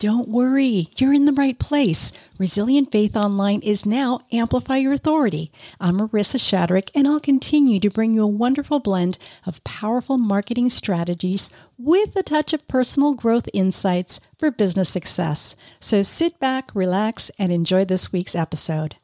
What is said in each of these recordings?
Don't worry, you're in the right place. Resilient Faith Online is now Amplify Your Authority. I'm Marisa Shadrick, and I'll continue to bring you a wonderful blend of powerful marketing strategies with a touch of personal growth insights for business success. So sit back, relax, and enjoy this week's episode.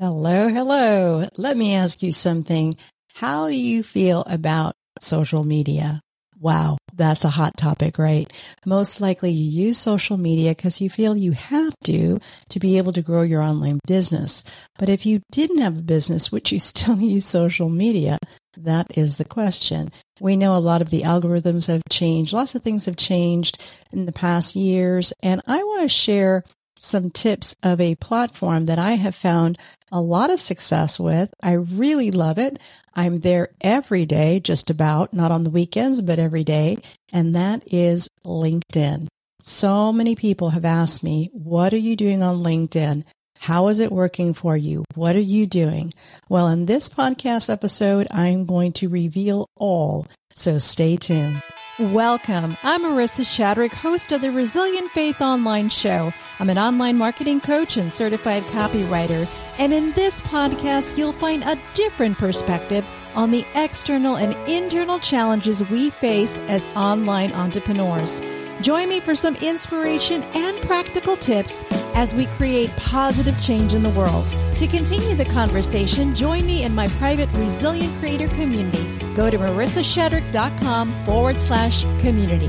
Hello, hello. Let me ask you something. How do you feel about social media? Wow, that's a hot topic, right? Most likely you use social media because you feel you have to to be able to grow your online business. But if you didn't have a business, would you still use social media? That is the question. We know a lot of the algorithms have changed. Lots of things have changed in the past years. And I want to share some tips of a platform that I have found a lot of success with. I really love it. I'm there every day, just about, not on the weekends, but every day. And that is LinkedIn. So many people have asked me, what are you doing on LinkedIn? How is it working for you? What are you doing? Well, in this podcast episode, I'm going to reveal all. So stay tuned. Welcome. I'm Marisa Shadrick, host of the Resilient Faith Online Show. I'm an online marketing coach and certified copywriter. And in this podcast, you'll find a different perspective on the external and internal challenges we face as online entrepreneurs. Join me for some inspiration and practical tips as we create positive change in the world. To continue the conversation, join me in my private Resilient Creator community. Go to marisashadrick.com forward slash community.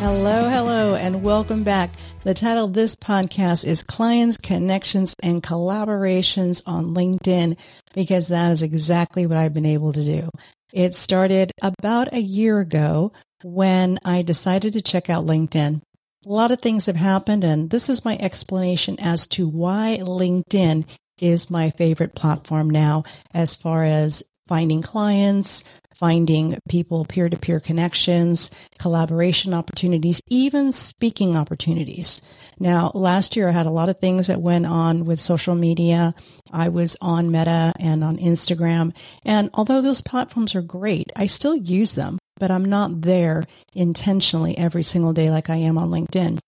Hello, hello, and welcome back. The title of this podcast is Clients, Connections, and Collaborations on LinkedIn because that is exactly what I've been able to do. It started about a year ago when I decided to check out LinkedIn. A lot of things have happened, and this is my explanation as to why LinkedIn is my favorite platform now as far as finding clients, finding people peer to peer connections, collaboration opportunities, even speaking opportunities. Now, last year I had a lot of things that went on with social media. I was on Meta and on Instagram. And although those platforms are great, I still use them, but I'm not there intentionally every single day like I am on LinkedIn.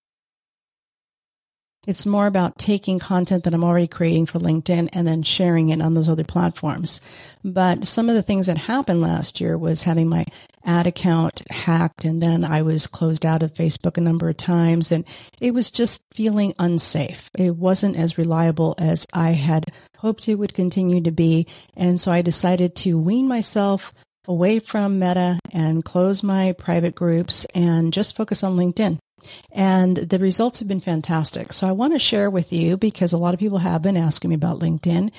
It's more about taking content that I'm already creating for LinkedIn and then sharing it on those other platforms. But some of the things that happened last year was having my ad account hacked and then I was closed out of Facebook a number of times and it was just feeling unsafe. It wasn't as reliable as I had hoped it would continue to be. And so I decided to wean myself away from Meta and close my private groups and just focus on LinkedIn. And the results have been fantastic. So I want to share with you because a lot of people have been asking me about LinkedIn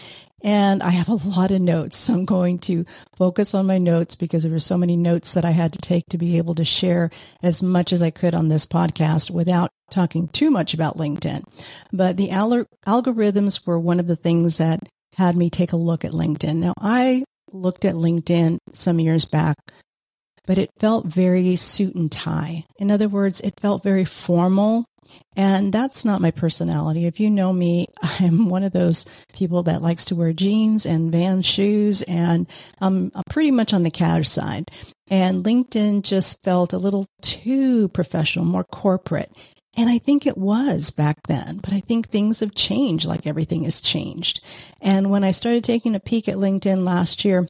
and I have a lot of notes. So I'm going to focus on my notes because there were so many notes that I had to take to be able to share as much as I could on this podcast without talking too much about LinkedIn. But the al- algorithms were one of the things that had me take a look at LinkedIn. Now I looked at LinkedIn some years back but it felt very suit and tie. In other words, it felt very formal. And that's not my personality. If you know me, I'm one of those people that likes to wear jeans and Vans shoes, and I'm pretty much on the cash side. And LinkedIn just felt a little too professional, more corporate. And I think it was back then, but I think things have changed like everything has changed. And when I started taking a peek at LinkedIn last year,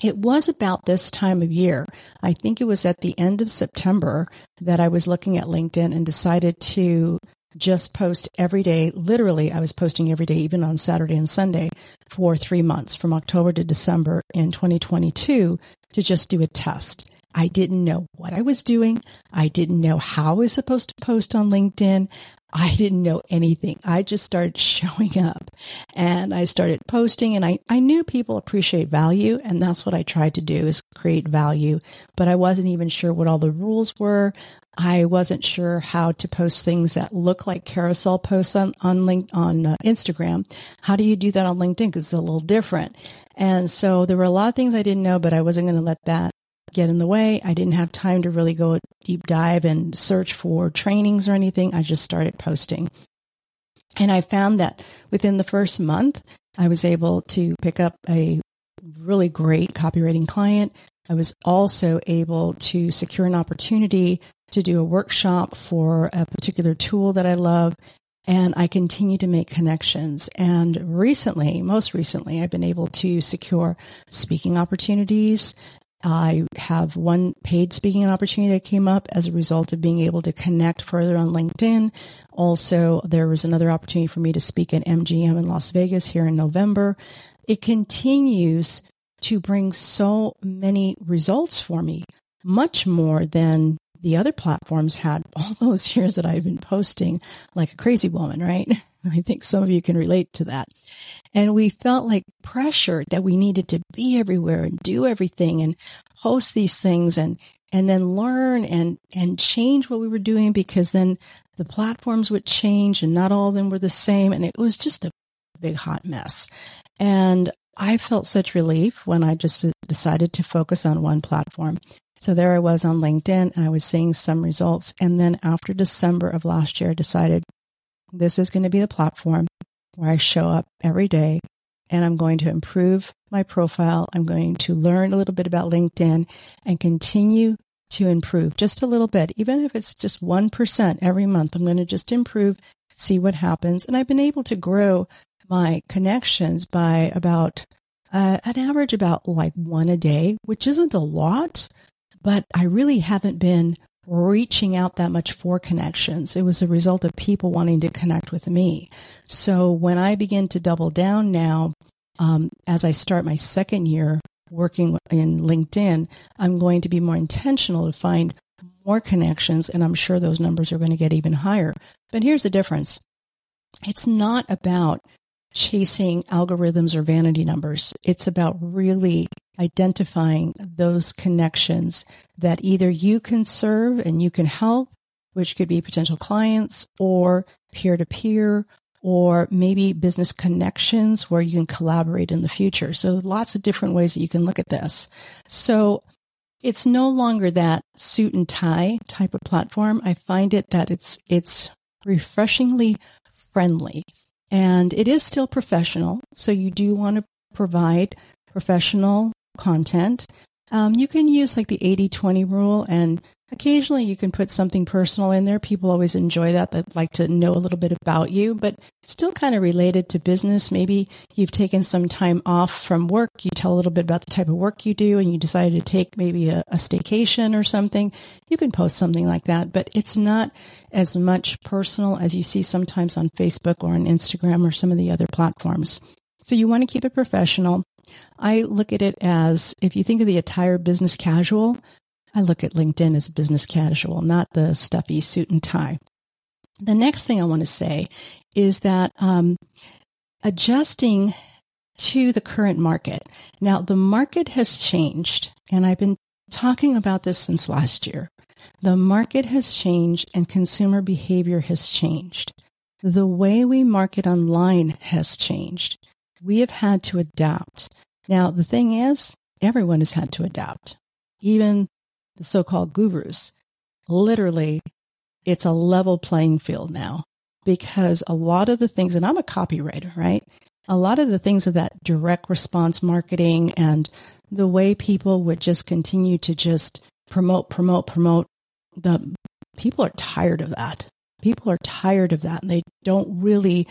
it was about this time of year. I think it was at the end of September that I was looking at LinkedIn and decided to just post every day. Literally, I was posting every day, even on Saturday and Sunday for three months from October to December in 2022 to just do a test. I didn't know what I was doing. I didn't know how I was supposed to post on LinkedIn. I didn't know anything. I just started showing up and I started posting and I, I knew people appreciate value and that's what I tried to do is create value, but I wasn't even sure what all the rules were. I wasn't sure how to post things that look like carousel posts on, on link, on uh, Instagram. How do you do that on LinkedIn? Cause it's a little different. And so there were a lot of things I didn't know, but I wasn't going to let that get in the way. I didn't have time to really go deep dive and search for trainings or anything. I just started posting. And I found that within the first month, I was able to pick up a really great copywriting client. I was also able to secure an opportunity to do a workshop for a particular tool that I love. And I continue to make connections. And recently, most recently, I've been able to secure speaking opportunities. I have one paid speaking opportunity that came up as a result of being able to connect further on LinkedIn. Also, there was another opportunity for me to speak at MGM in Las Vegas here in November. It continues to bring so many results for me, much more than the other platforms had all those years that I've been posting like a crazy woman, right? I think some of you can relate to that. And we felt like pressure that we needed to be everywhere and do everything and host these things and and then learn and and change what we were doing because then the platforms would change and not all of them were the same and it was just a big hot mess. And I felt such relief when I just decided to focus on one platform. So there I was on LinkedIn and I was seeing some results. And then after December of last year, I decided this is going to be the platform where I show up every day and I'm going to improve my profile. I'm going to learn a little bit about LinkedIn and continue to improve just a little bit, even if it's just 1% every month. I'm going to just improve, see what happens. And I've been able to grow my connections by about uh, an average about like one a day, which isn't a lot, but I really haven't been reaching out that much for connections. It was a result of people wanting to connect with me. So when I begin to double down now, um, as I start my second year working in LinkedIn, I'm going to be more intentional to find more connections, and I'm sure those numbers are going to get even higher. But here's the difference it's not about chasing algorithms or vanity numbers. It's about really identifying those connections that either you can serve and you can help, which could be potential clients or peer to peer or maybe business connections where you can collaborate in the future. So lots of different ways that you can look at this. So it's no longer that suit and tie type of platform. I find it that it's, it's refreshingly friendly. And it is still professional. So you do want to provide professional content. Um, you can use like the 80 20 rule and occasionally you can put something personal in there. People always enjoy that, that like to know a little bit about you, but still kind of related to business. Maybe you've taken some time off from work. You tell a little bit about the type of work you do and you decided to take maybe a, a staycation or something. You can post something like that, but it's not as much personal as you see sometimes on Facebook or on Instagram or some of the other platforms. So you want to keep it professional. I look at it as if you think of the attire business casual, I look at LinkedIn as business casual, not the stuffy suit and tie. The next thing I want to say is that um, adjusting to the current market. Now, the market has changed, and I've been talking about this since last year. The market has changed and consumer behavior has changed. The way we market online has changed. We have had to adapt. Now, the thing is, everyone has had to adapt. Even the so called gurus. Literally, it's a level playing field now because a lot of the things, and I'm a copywriter, right? A lot of the things of that direct response marketing and the way people would just continue to just promote, promote, promote, the people are tired of that. People are tired of that and they don't really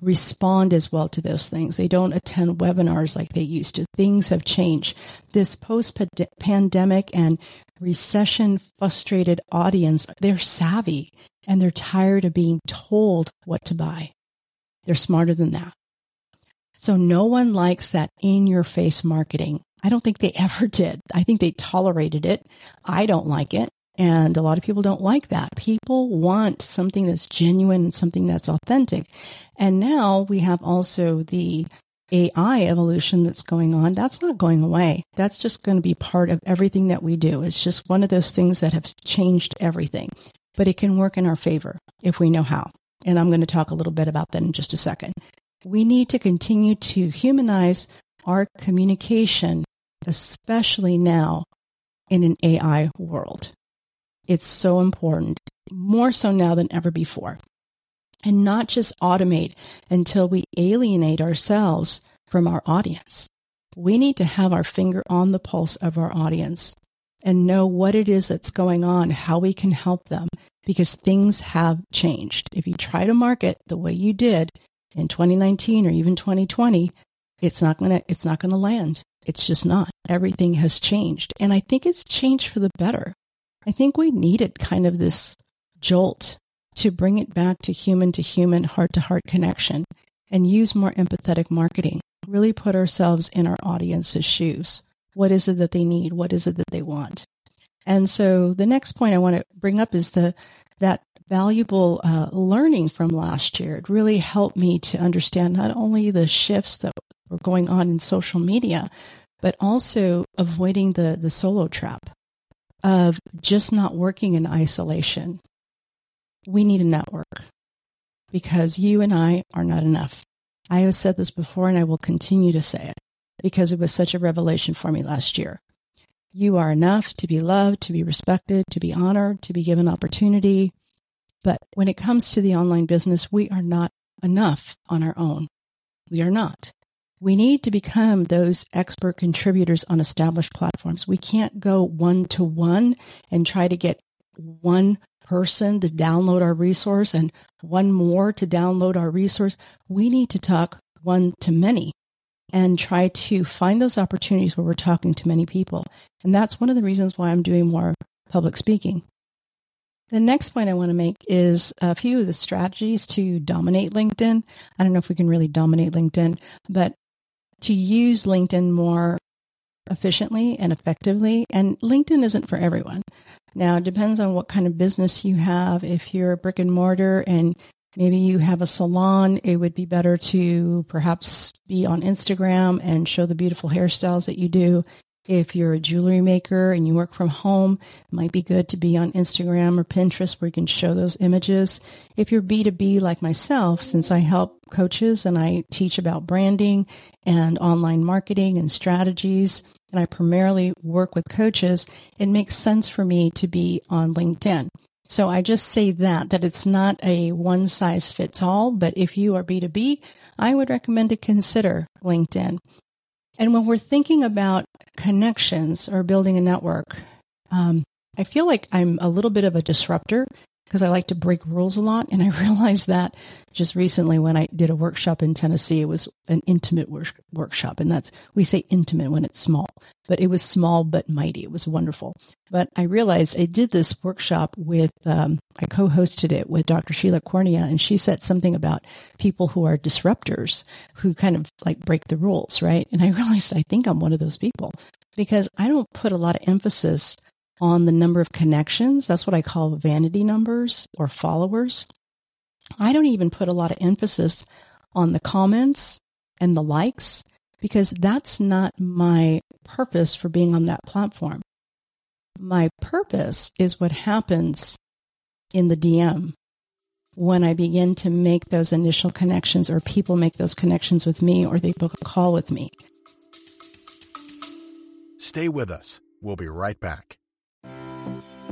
respond as well to those things. They don't attend webinars like they used to. Things have changed. This post pandemic and recession frustrated audience, they're savvy and they're tired of being told what to buy. They're smarter than that. So no one likes that in your face marketing. I don't think they ever did. I think they tolerated it. I don't like it. And a lot of people don't like that. People want something that's genuine and something that's authentic. And now we have also the AI evolution that's going on. That's not going away. That's just going to be part of everything that we do. It's just one of those things that have changed everything, but it can work in our favor if we know how. And I'm going to talk a little bit about that in just a second. We need to continue to humanize our communication, especially now in an AI world. It's so important, more so now than ever before. And not just automate until we alienate ourselves from our audience. We need to have our finger on the pulse of our audience and know what it is that's going on, how we can help them, because things have changed. If you try to market the way you did in 2019 or even 2020, it's not going to, it's not going to land. It's just not. Everything has changed. And I think it's changed for the better. I think we needed kind of this jolt to bring it back to human to human, heart to heart connection and use more empathetic marketing. Really put ourselves in our audience's shoes. What is it that they need? What is it that they want? And so the next point I want to bring up is the that valuable uh, learning from last year. It really helped me to understand not only the shifts that were going on in social media, but also avoiding the the solo trap of just not working in isolation. We need a network because you and I are not enough. I have said this before and I will continue to say it because it was such a revelation for me last year. You are enough to be loved, to be respected, to be honored, to be given opportunity. But when it comes to the online business, we are not enough on our own. We are not. We need to become those expert contributors on established platforms. We can't go one to one and try to get one person to download our resource and one more to download our resource. We need to talk one to many and try to find those opportunities where we're talking to many people. And that's one of the reasons why I'm doing more public speaking. The next point I want to make is a few of the strategies to dominate LinkedIn. I don't know if we can really dominate LinkedIn, but to use LinkedIn more efficiently and effectively. And LinkedIn isn't for everyone. Now, it depends on what kind of business you have. If you're a brick and mortar and maybe you have a salon, it would be better to perhaps be on Instagram and show the beautiful hairstyles that you do. If you're a jewelry maker and you work from home, it might be good to be on Instagram or Pinterest where you can show those images. If you're B2B like myself, since I help coaches and I teach about branding and online marketing and strategies, and I primarily work with coaches, it makes sense for me to be on LinkedIn. So I just say that, that it's not a one size fits all, but if you are B2B, I would recommend to consider LinkedIn. And when we're thinking about connections or building a network, um, I feel like I'm a little bit of a disruptor because I like to break rules a lot. And I realized that just recently when I did a workshop in Tennessee, it was an intimate work- workshop. And that's, we say intimate when it's small, but it was small but mighty. It was wonderful. But I realized I did this workshop with, um, I co hosted it with Dr. Sheila Cornea, and she said something about people who are disruptors who kind of like break the rules, right? And I realized I think I'm one of those people because I don't put a lot of emphasis on the number of connections. That's what I call vanity numbers or followers. I don't even put a lot of emphasis on the comments and the likes because that's not my purpose for being on that platform. My purpose is what happens in the DM when I begin to make those initial connections or people make those connections with me or they book a call with me. Stay with us. We'll be right back.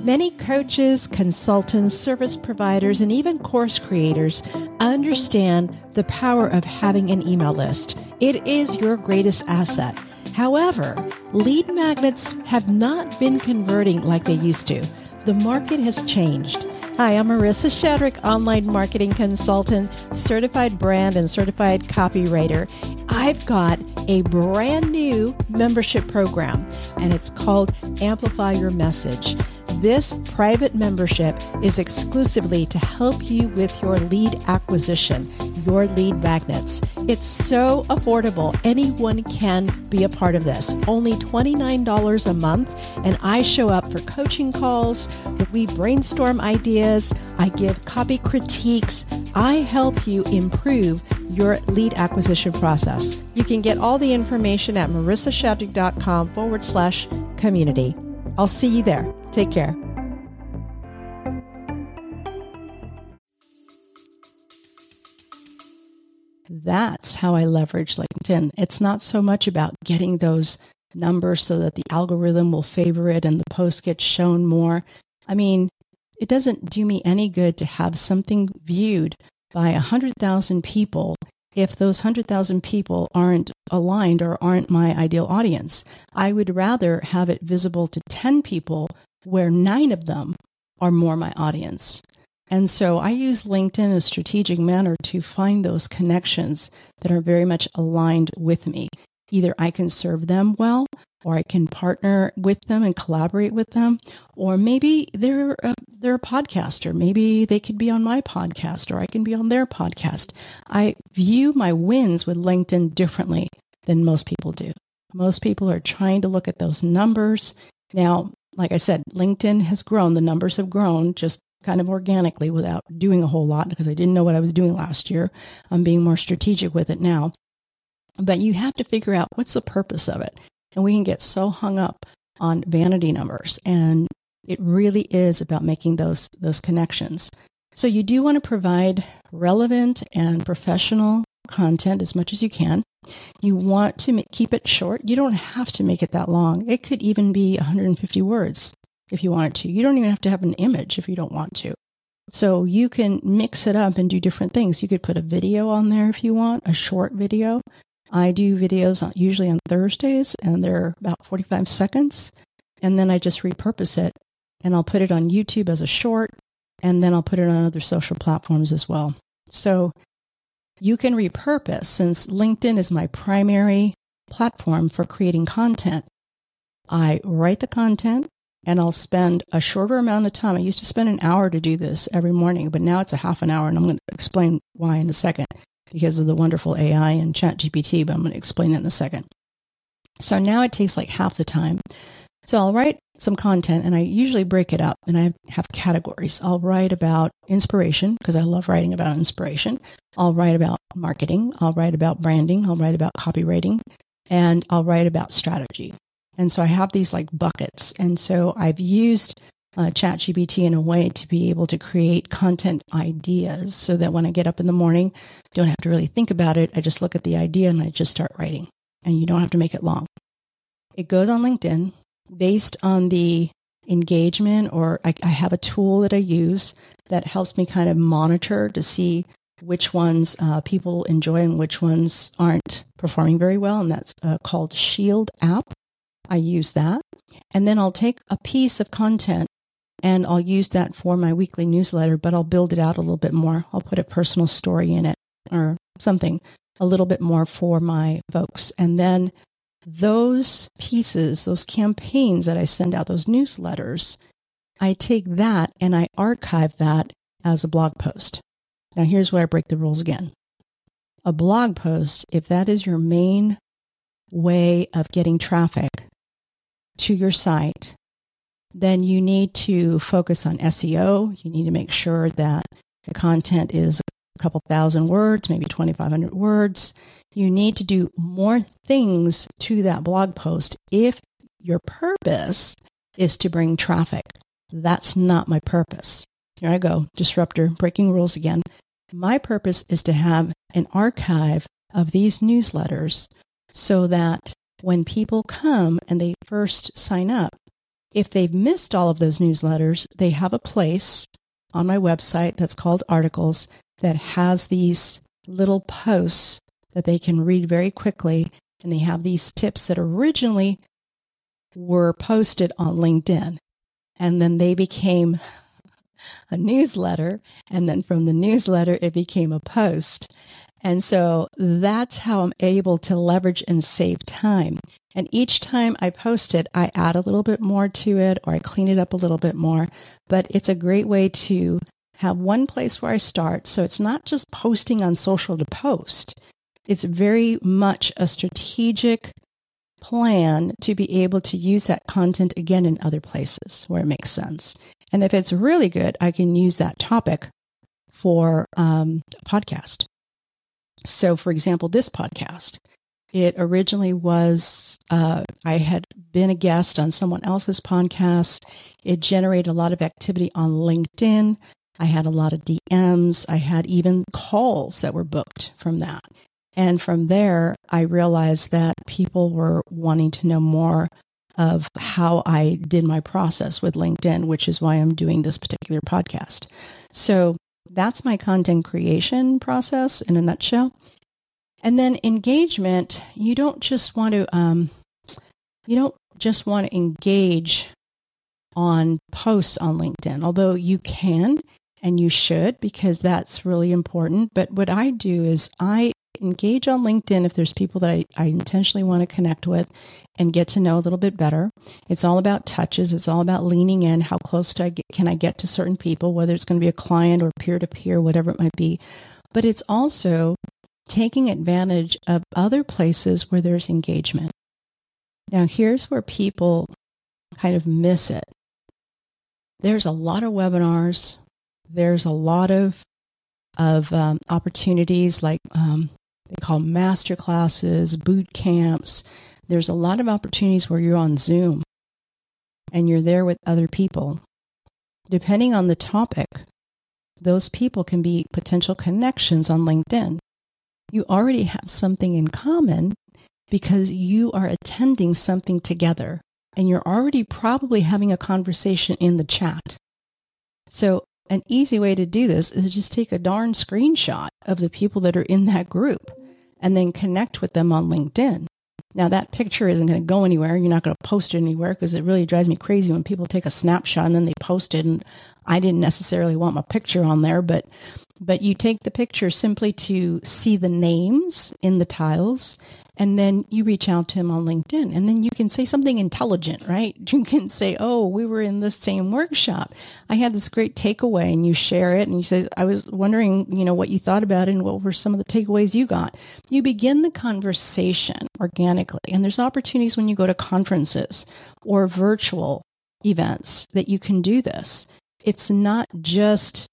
Many coaches, consultants, service providers, and even course creators understand the power of having an email list. It is your greatest asset. However, lead magnets have not been converting like they used to. The market has changed. Hi, I'm Marisa Shadrick, online marketing consultant, certified brand and certified copywriter. I've got a brand new membership program, and it's called Amplify Your Message. This private membership is exclusively to help you with your lead acquisition, your lead magnets. It's so affordable. Anyone can be a part of this. Only $29 a month, and I show up for coaching calls. We brainstorm ideas. I give copy critiques. I help you improve your lead acquisition process. You can get all the information at marisashadrick.com forward slash community. I'll see you there. Take care. That's how I leverage LinkedIn. It's not so much about getting those numbers so that the algorithm will favor it and the post gets shown more. I mean, it doesn't do me any good to have something viewed by 100,000 people if those 100,000 people aren't aligned or aren't my ideal audience. I would rather have it visible to 10 people where nine of them are more my audience. And so I use LinkedIn in a strategic manner to find those connections that are very much aligned with me. Either I can serve them well, or I can partner with them and collaborate with them, or maybe they're a, they're a podcaster. Maybe they could be on my podcast, or I can be on their podcast. I view my wins with LinkedIn differently than most people do. Most people are trying to look at those numbers. Now, like I said, LinkedIn has grown. The numbers have grown just kind of organically without doing a whole lot because I didn't know what I was doing last year. I'm being more strategic with it now. But you have to figure out what's the purpose of it. And we can get so hung up on vanity numbers. And it really is about making those, those connections. So you do want to provide relevant and professional content as much as you can. You want to keep it short. You don't have to make it that long. It could even be 150 words if you wanted to. You don't even have to have an image if you don't want to. So you can mix it up and do different things. You could put a video on there if you want, a short video. I do videos on, usually on Thursdays and they're about 45 seconds. And then I just repurpose it and I'll put it on YouTube as a short and then I'll put it on other social platforms as well. So you can repurpose since LinkedIn is my primary platform for creating content. I write the content and I'll spend a shorter amount of time. I used to spend an hour to do this every morning, but now it's a half an hour and I'm going to explain why in a second because of the wonderful AI and ChatGPT, but I'm going to explain that in a second. So now it takes like half the time. So I'll write some content and I usually break it up and I have categories. I'll write about inspiration because I love writing about inspiration. I'll write about marketing. I'll write about branding. I'll write about copywriting and I'll write about strategy. And so I have these like buckets. And so I've used uh, ChatGPT in a way to be able to create content ideas so that when I get up in the morning, don't have to really think about it. I just look at the idea and I just start writing. And you don't have to make it long. It goes on LinkedIn based on the engagement, or I, I have a tool that I use that helps me kind of monitor to see which ones uh, people enjoy and which ones aren't performing very well. And that's uh, called Shield app. I use that. And then I'll take a piece of content and I'll use that for my weekly newsletter, but I'll build it out a little bit more. I'll put a personal story in it or something a little bit more for my folks. And then those pieces, those campaigns that I send out, those newsletters, I take that and I archive that as a blog post. Now, here's where I break the rules again. A blog post, if that is your main way of getting traffic to your site, then you need to focus on SEO. You need to make sure that the content is a couple thousand words, maybe 2,500 words. You need to do more things to that blog post if your purpose is to bring traffic. That's not my purpose. Here I go, disruptor, breaking rules again. My purpose is to have an archive of these newsletters so that when people come and they first sign up, if they've missed all of those newsletters, they have a place on my website that's called articles that has these little posts that they can read very quickly. And they have these tips that originally were posted on LinkedIn. And then they became a newsletter. And then from the newsletter, it became a post. And so that's how I'm able to leverage and save time. And each time I post it, I add a little bit more to it or I clean it up a little bit more. But it's a great way to have one place where I start. So it's not just posting on social to post. It's very much a strategic plan to be able to use that content again in other places where it makes sense. And if it's really good, I can use that topic for um, a podcast. So, for example, this podcast, it originally was, uh, I had been a guest on someone else's podcast. It generated a lot of activity on LinkedIn. I had a lot of DMs. I had even calls that were booked from that. And from there, I realized that people were wanting to know more of how I did my process with LinkedIn, which is why I'm doing this particular podcast. So that's my content creation process in a nutshell. And then engagement, you don't just want to, um, you don't just want to engage on posts on LinkedIn, although you can and you should because that's really important. But what I do is I engage on LinkedIn if there's people that I, I intentionally want to connect with and get to know a little bit better. It's all about touches. It's all about leaning in. How close I get, can I get to certain people, whether it's going to be a client or peer to peer, whatever it might be. But it's also taking advantage of other places where there's engagement. Now, here's where people kind of miss it. There's a lot of webinars. There's a lot of of um, opportunities like um, they call master classes, boot camps. There's a lot of opportunities where you're on Zoom and you're there with other people. Depending on the topic, those people can be potential connections on LinkedIn. You already have something in common because you are attending something together and you're already probably having a conversation in the chat. So, an easy way to do this is just take a darn screenshot of the people that are in that group and then connect with them on LinkedIn. Now, that picture isn't going to go anywhere. You're not going to post it anywhere because it really drives me crazy when people take a snapshot and then they post it. And I didn't necessarily want my picture on there, but but you take the picture simply to see the names in the tiles and then you reach out to him on LinkedIn and then you can say something intelligent, right? You can say, Oh, we were in the same workshop. I had this great takeaway and you share it and you say, I was wondering, you know, what you thought about it and what were some of the takeaways you got. You begin the conversation organically. And there's opportunities when you go to conferences or virtual events that you can do this. It's not just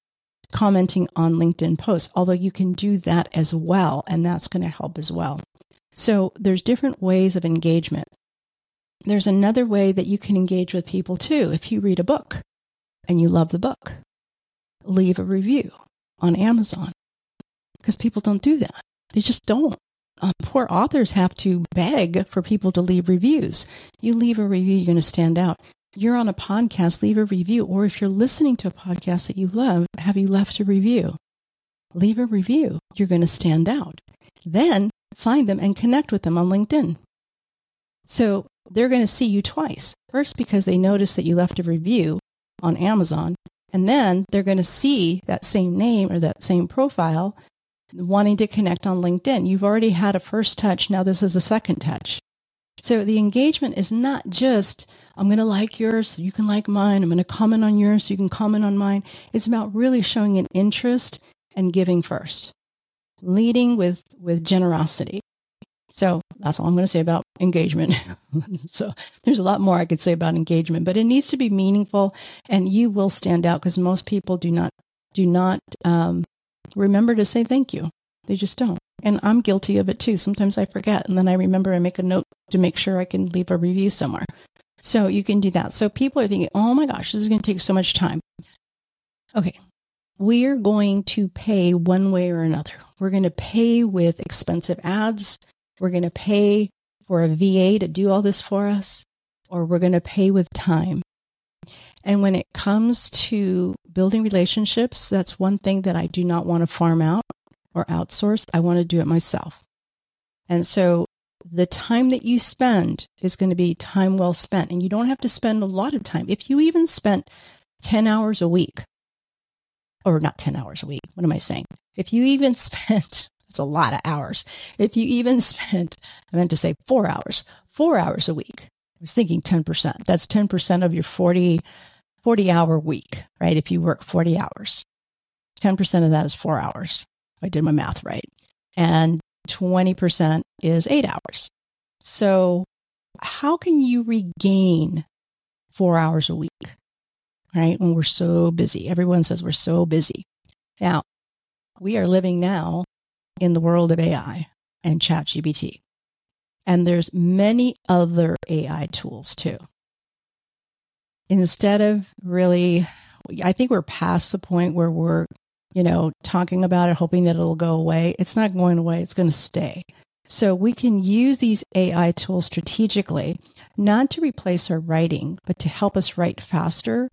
commenting on LinkedIn posts, although you can do that as well. And that's going to help as well. So there's different ways of engagement. There's another way that you can engage with people too. If you read a book and you love the book, leave a review on Amazon because people don't do that. They just don't. Uh, poor authors have to beg for people to leave reviews. You leave a review, you're going to stand out. You're on a podcast, leave a review. Or if you're listening to a podcast that you love, have you left a review? Leave a review. You're going to stand out. Then find them and connect with them on LinkedIn. So they're going to see you twice. First, because they notice that you left a review on Amazon, and then they're going to see that same name or that same profile wanting to connect on LinkedIn. You've already had a first touch. Now this is a second touch. So the engagement is not just, I'm going to like yours so you can like mine. I'm going to comment on yours so you can comment on mine. It's about really showing an interest and giving first leading with with generosity. So that's all I'm going to say about engagement. so there's a lot more I could say about engagement, but it needs to be meaningful, and you will stand out because most people do not do not um, remember to say thank you. They just don't, and I'm guilty of it too. Sometimes I forget, and then I remember I make a note to make sure I can leave a review somewhere. So you can do that. So people are thinking, "Oh my gosh, this is going to take so much time." Okay, we're going to pay one way or another. We're going to pay with expensive ads. We're going to pay for a VA to do all this for us, or we're going to pay with time. And when it comes to building relationships, that's one thing that I do not want to farm out or outsource. I want to do it myself. And so the time that you spend is going to be time well spent. And you don't have to spend a lot of time. If you even spent 10 hours a week or not 10 hours a week. What am I saying? If you even spent, it's a lot of hours. If you even spent, I meant to say four hours, four hours a week. I was thinking 10%. That's 10% of your 40, 40 hour week, right? If you work 40 hours, 10% of that is four hours. I did my math right. And 20% is eight hours. So how can you regain four hours a week? right? When we're so busy. Everyone says we're so busy. Now, we are living now in the world of AI and ChatGPT. And there's many other AI tools too. Instead of really, I think we're past the point where we're, you know, talking about it, hoping that it'll go away. It's not going away. It's going to stay. So we can use these AI tools strategically, not to replace our writing, but to help us write faster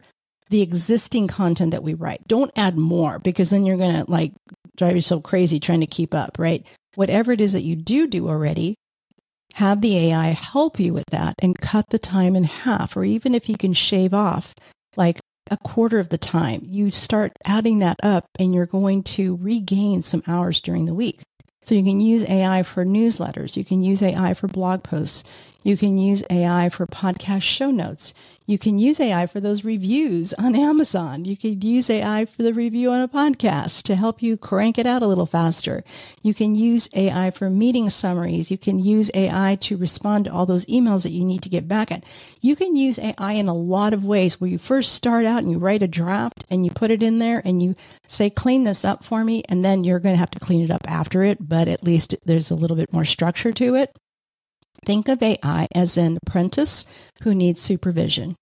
the existing content that we write. Don't add more because then you're going to like drive yourself crazy trying to keep up, right? Whatever it is that you do do already, have the AI help you with that and cut the time in half, or even if you can shave off like a quarter of the time, you start adding that up and you're going to regain some hours during the week. So you can use AI for newsletters. You can use AI for blog posts. You can use AI for podcast show notes. You can use AI for those reviews on Amazon. You can use AI for the review on a podcast to help you crank it out a little faster. You can use AI for meeting summaries. You can use AI to respond to all those emails that you need to get back at. You can use AI in a lot of ways where you first start out and you write a draft and you put it in there and you say, clean this up for me. And then you're going to have to clean it up after it, but at least there's a little bit more structure to it. Think of AI as an apprentice who needs supervision.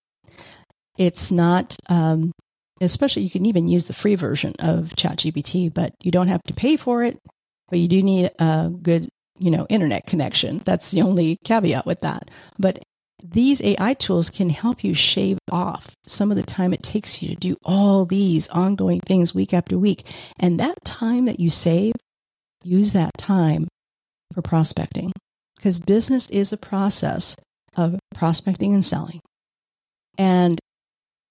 It's not, um, especially you can even use the free version of ChatGPT, but you don't have to pay for it. But you do need a good, you know, internet connection. That's the only caveat with that. But these AI tools can help you shave off some of the time it takes you to do all these ongoing things week after week. And that time that you save, use that time for prospecting because business is a process of prospecting and selling. And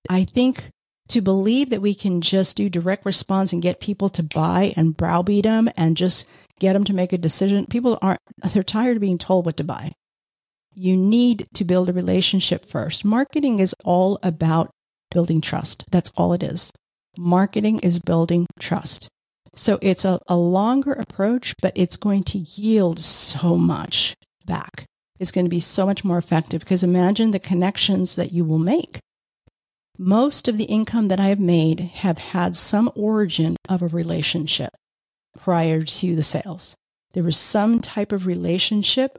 I think to believe that we can just do direct response and get people to buy and browbeat them and just get them to make a decision, people aren't, they're tired of being told what to buy. You need to build a relationship first. Marketing is all about building trust. That's all it is. Marketing is building trust. So it's a, a longer approach, but it's going to yield so much back. It's going to be so much more effective because imagine the connections that you will make. Most of the income that I have made have had some origin of a relationship prior to the sales. There was some type of relationship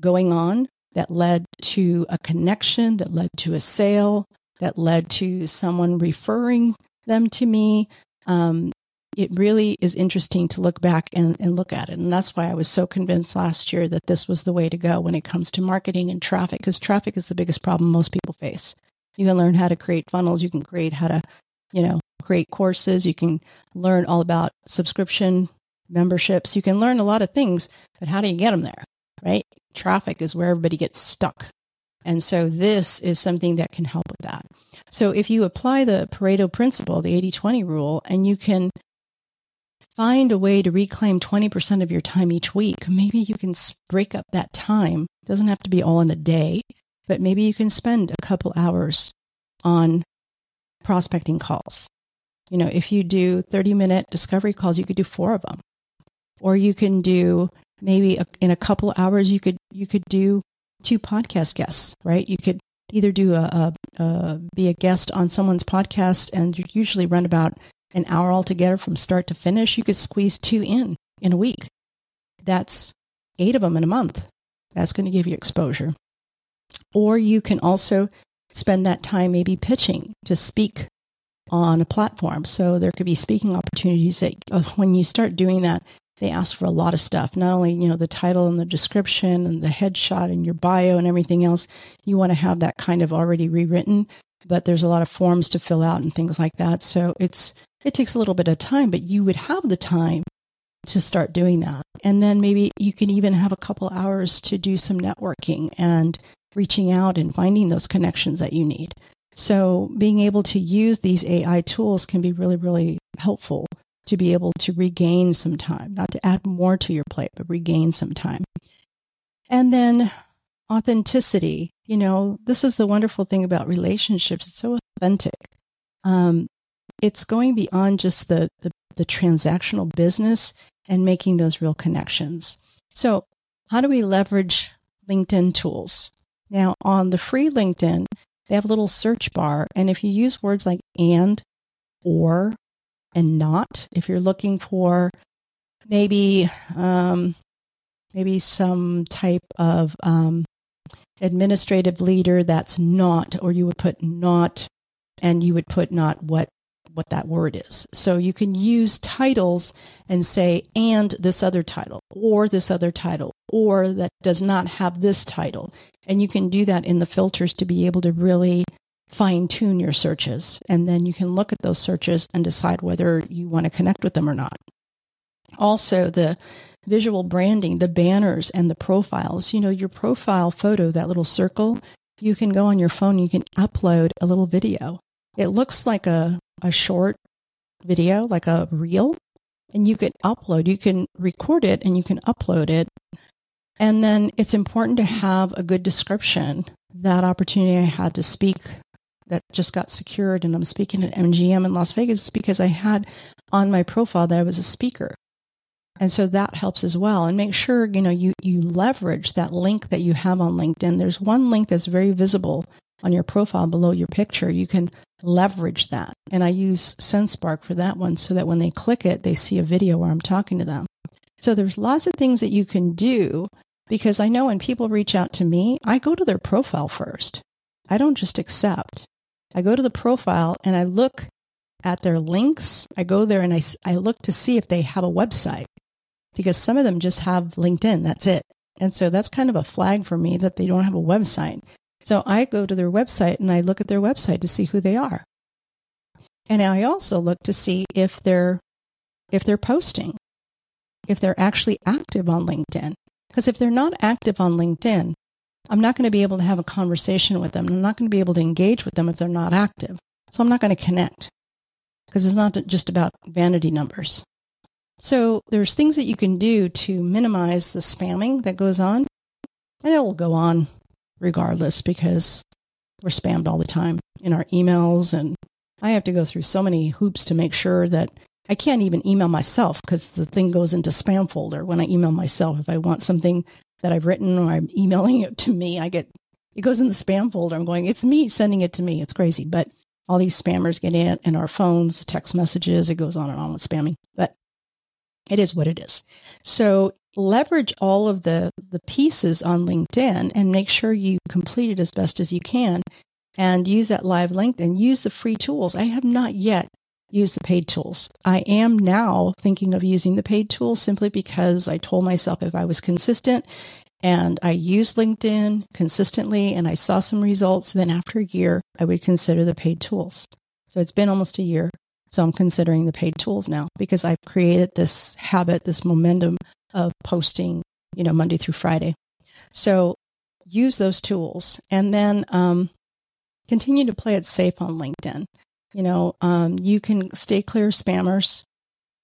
going on that led to a connection, that led to a sale, that led to someone referring them to me. Um, it really is interesting to look back and, and look at it. And that's why I was so convinced last year that this was the way to go when it comes to marketing and traffic, because traffic is the biggest problem most people face. You can learn how to create funnels. You can create how to, you know, create courses. You can learn all about subscription memberships. You can learn a lot of things, but how do you get them there? Right? Traffic is where everybody gets stuck. And so this is something that can help with that. So if you apply the Pareto principle, the 80 20 rule, and you can find a way to reclaim 20% of your time each week. Maybe you can break up that time. It doesn't have to be all in a day, but maybe you can spend a couple hours on prospecting calls. You know, if you do 30 minute discovery calls, you could do four of them. Or you can do maybe a, in a couple hours, you could, you could do two podcast guests, right? You could either do a, a, a be a guest on someone's podcast and usually run about an hour altogether from start to finish, you could squeeze two in in a week. That's eight of them in a month. That's going to give you exposure. Or you can also spend that time maybe pitching to speak on a platform. So there could be speaking opportunities that uh, when you start doing that, they ask for a lot of stuff. Not only, you know, the title and the description and the headshot and your bio and everything else. You want to have that kind of already rewritten, but there's a lot of forms to fill out and things like that. So it's it takes a little bit of time, but you would have the time to start doing that. And then maybe you can even have a couple hours to do some networking and reaching out and finding those connections that you need. So being able to use these AI tools can be really, really helpful to be able to regain some time, not to add more to your plate, but regain some time. And then authenticity. You know, this is the wonderful thing about relationships. It's so authentic. Um, it's going beyond just the, the, the transactional business and making those real connections. So, how do we leverage LinkedIn tools? Now, on the free LinkedIn, they have a little search bar. And if you use words like and, or, and not, if you're looking for maybe, um, maybe some type of um, administrative leader that's not, or you would put not, and you would put not what what that word is. So you can use titles and say, and this other title, or this other title, or that does not have this title. And you can do that in the filters to be able to really fine tune your searches. And then you can look at those searches and decide whether you want to connect with them or not. Also, the visual branding, the banners and the profiles. You know, your profile photo, that little circle, you can go on your phone, you can upload a little video. It looks like a, a short video, like a reel, and you can upload, you can record it and you can upload it. And then it's important to have a good description. That opportunity I had to speak that just got secured and I'm speaking at MGM in Las Vegas is because I had on my profile that I was a speaker. And so that helps as well. And make sure, you know, you, you leverage that link that you have on LinkedIn. There's one link that's very visible on your profile below your picture. You can leverage that. And I use SendSpark for that one so that when they click it, they see a video where I'm talking to them. So there's lots of things that you can do because I know when people reach out to me, I go to their profile first. I don't just accept. I go to the profile and I look at their links. I go there and I, I look to see if they have a website because some of them just have LinkedIn. That's it. And so that's kind of a flag for me that they don't have a website. So I go to their website and I look at their website to see who they are. And I also look to see if they're if they're posting, if they're actually active on LinkedIn. Because if they're not active on LinkedIn, I'm not going to be able to have a conversation with them. I'm not going to be able to engage with them if they're not active. So I'm not going to connect because it's not just about vanity numbers. So there's things that you can do to minimize the spamming that goes on, and it will go on regardless because we're spammed all the time in our emails, and I have to go through so many hoops to make sure that I can't even email myself because the thing goes into spam folder when I email myself. If I want something that I've written or I'm emailing it to me, I get it goes in the spam folder. I'm going, it's me sending it to me. It's crazy, but all these spammers get in, and our phones, text messages, it goes on and on with spamming. But it is what it is. So leverage all of the, the pieces on LinkedIn and make sure you complete it as best as you can and use that live link and use the free tools. I have not yet used the paid tools. I am now thinking of using the paid tools simply because I told myself if I was consistent and I used LinkedIn consistently and I saw some results, then after a year, I would consider the paid tools. So it's been almost a year. So I'm considering the paid tools now because I've created this habit, this momentum of posting, you know, Monday through Friday. So use those tools and then um, continue to play it safe on LinkedIn. You know, um, you can stay clear of spammers.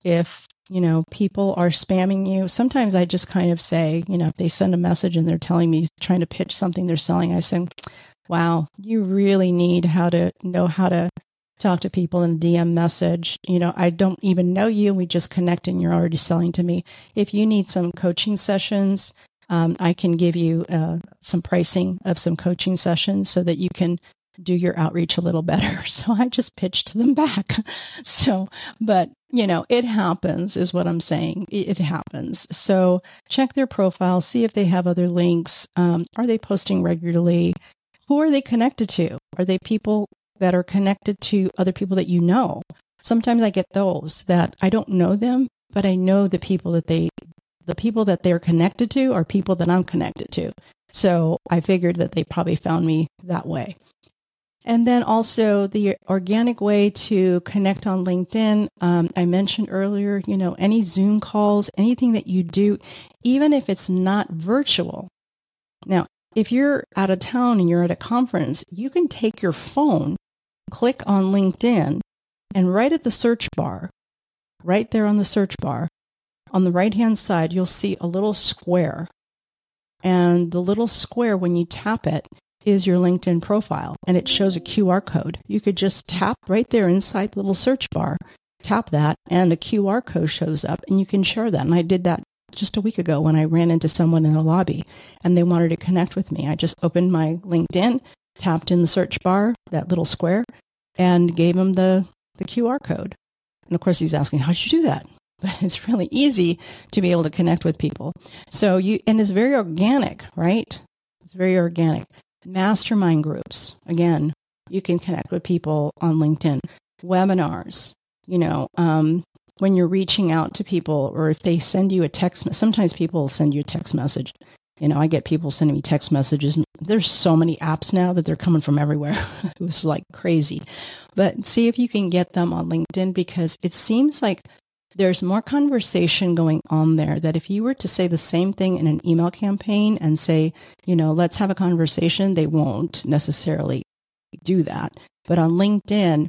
If, you know, people are spamming you, sometimes I just kind of say, you know, if they send a message and they're telling me, trying to pitch something they're selling, I say, wow, you really need how to know how to talk to people in a DM message. You know, I don't even know you. We just connect and you're already selling to me. If you need some coaching sessions, um, I can give you uh, some pricing of some coaching sessions so that you can do your outreach a little better. So I just pitched them back. So, but you know, it happens is what I'm saying. It, happens. So check their profile, see if they have other links. Um, are they posting regularly? Who are they connected to? Are they people that are connected to other people that you know. Sometimes I get those that I don't know them, but I know the people that they the people that they're connected to are people that I'm connected to. So I figured that they probably found me that way. And then also the organic way to connect on LinkedIn. Um, I mentioned earlier, you know, any Zoom calls, anything that you do, even if it's not virtual. Now, if you're out of town and you're at a conference, you can take your phone click on LinkedIn and right at the search bar, right there on the search bar, on the right hand side, you'll see a little square. And the little square, when you tap it, is your LinkedIn profile and it shows a QR code. You could just tap right there inside the little search bar, tap that, and a QR code shows up and you can share that. And I did that just a week ago when I ran into someone in the lobby and they wanted to connect with me. I just opened my LinkedIn, tapped in the search bar, that little square, and gave him the, the QR code. And of course, he's asking, how'd you do that? But it's really easy to be able to connect with people. So you, and it's very organic, right? It's very organic. Mastermind groups, again, you can connect with people on LinkedIn. Webinars, you know, um, when you're reaching out to people or if they send you a text, sometimes people send you a text message you know, I get people sending me text messages. There's so many apps now that they're coming from everywhere. it was like crazy. But see if you can get them on LinkedIn because it seems like there's more conversation going on there that if you were to say the same thing in an email campaign and say, you know, let's have a conversation, they won't necessarily do that. But on LinkedIn,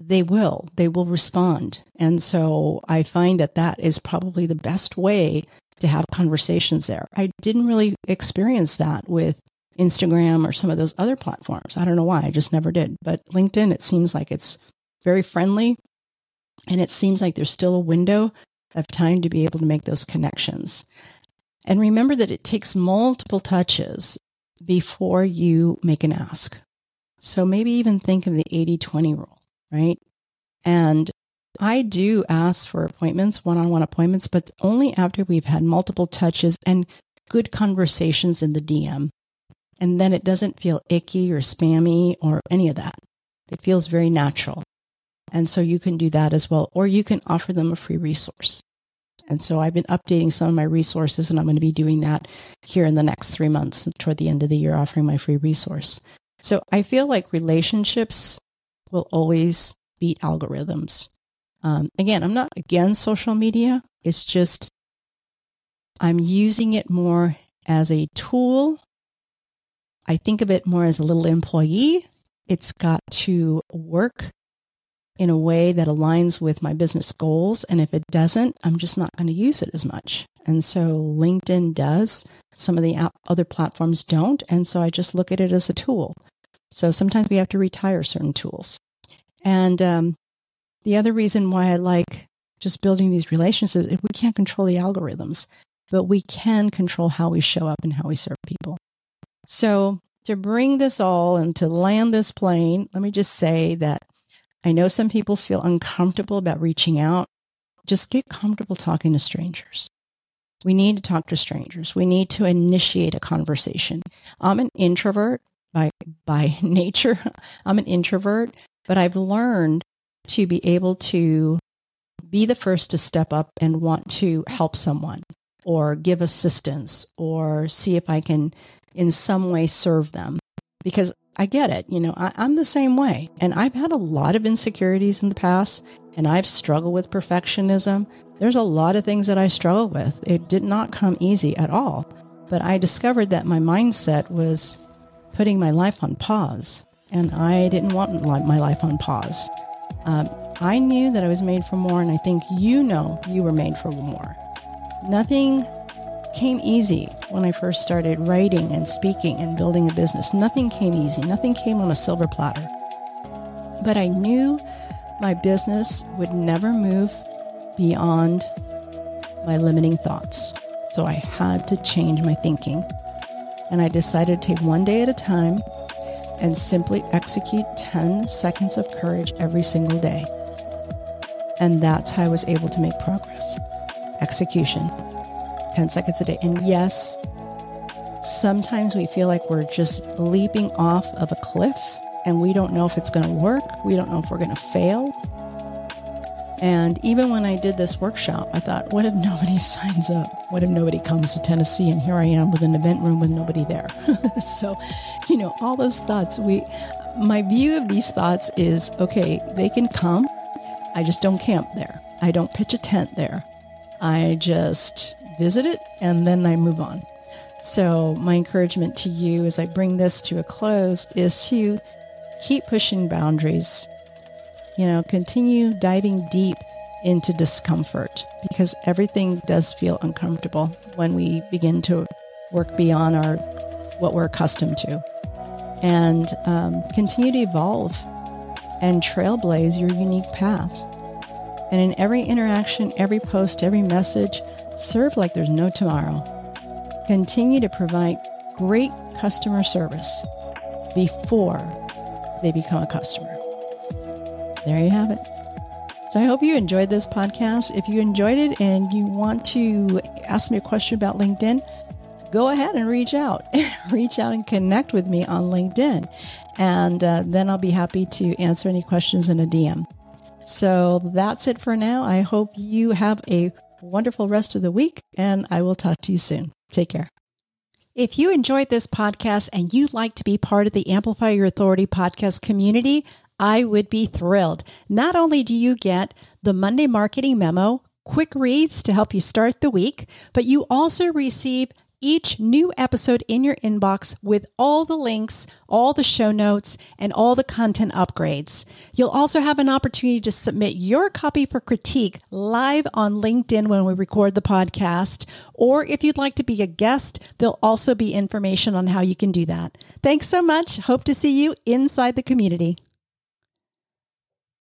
they will, they will respond. And so I find that that is probably the best way to have conversations there. I didn't really experience that with Instagram or some of those other platforms. I don't know why, I just never did. But LinkedIn, it seems like it's very friendly and it seems like there's still a window of time to be able to make those connections. And remember that it takes multiple touches before you make an ask. So maybe even think of the 80 20 rule, right? And I do ask for appointments, one on one appointments, but only after we've had multiple touches and good conversations in the DM. And then it doesn't feel icky or spammy or any of that. It feels very natural. And so you can do that as well, or you can offer them a free resource. And so I've been updating some of my resources, and I'm going to be doing that here in the next three months toward the end of the year, offering my free resource. So I feel like relationships will always beat algorithms. Um, again, I'm not against social media. It's just I'm using it more as a tool. I think of it more as a little employee. It's got to work in a way that aligns with my business goals. And if it doesn't, I'm just not going to use it as much. And so LinkedIn does. Some of the other platforms don't. And so I just look at it as a tool. So sometimes we have to retire certain tools. And um, the other reason why I like just building these relationships we can't control the algorithms, but we can control how we show up and how we serve people. So, to bring this all and to land this plane, let me just say that I know some people feel uncomfortable about reaching out. Just get comfortable talking to strangers. We need to talk to strangers. We need to initiate a conversation. I'm an introvert by by nature. I'm an introvert, but I've learned to be able to be the first to step up and want to help someone or give assistance or see if I can in some way serve them. Because I get it. You know, I, am the same way. And I've had a lot of insecurities in the past and I've struggled with perfectionism. There's a lot of things that I struggle with. It did not come easy at all. But I discovered that my mindset was putting my life on pause. And I didn't want my life on pause. Um, I knew that I was made for more, and I think you know you were made for more. Nothing came easy when I first started writing and speaking and building a business. Nothing came easy, nothing came on a silver platter. But I knew my business would never move beyond my limiting thoughts. So I had to change my thinking. And I decided to take one day at a time and simply execute 10 seconds of courage every single day. And that's how I was able to make progress. Execution. 10 seconds a day. And yes, sometimes we feel like we're just leaping off of a cliff and we don't know if it's going to work. We don't know if we're going to fail. And even when I did this workshop, I thought, what if nobody signs up? What if nobody comes to Tennessee? And here I am with an event room with nobody there. so, you know, all those thoughts, we, my view of these thoughts is okay, they can come. I just don't camp there. I don't pitch a tent there. I just visit it and then I move on. So, my encouragement to you as I bring this to a close is to keep pushing boundaries. You know, continue diving deep into discomfort because everything does feel uncomfortable when we begin to work beyond our what we're accustomed to, and um, continue to evolve and trailblaze your unique path. And in every interaction, every post, every message, serve like there's no tomorrow. Continue to provide great customer service before they become a customer. There you have it. So I hope you enjoyed this podcast. If you enjoyed it and you want to ask me a question about LinkedIn, go ahead and reach out. reach out and connect with me on LinkedIn. And uh, then I'll be happy to answer any questions in a DM. So that's it for now. I hope you have a wonderful rest of the week, and I will talk to you soon. Take care. If you enjoyed this podcast and you'd like to be part of the Amplify Your Authority podcast community, I would be thrilled. Not only do you get the Monday marketing memo, quick reads to help you start the week, but you also receive each new episode in your inbox with all the links, all the show notes, and all the content upgrades. You'll also have an opportunity to submit your copy for critique live on LinkedIn when we record the podcast. Or if you'd like to be a guest, there'll also be information on how you can do that. Thanks so much. Hope to see you inside the community.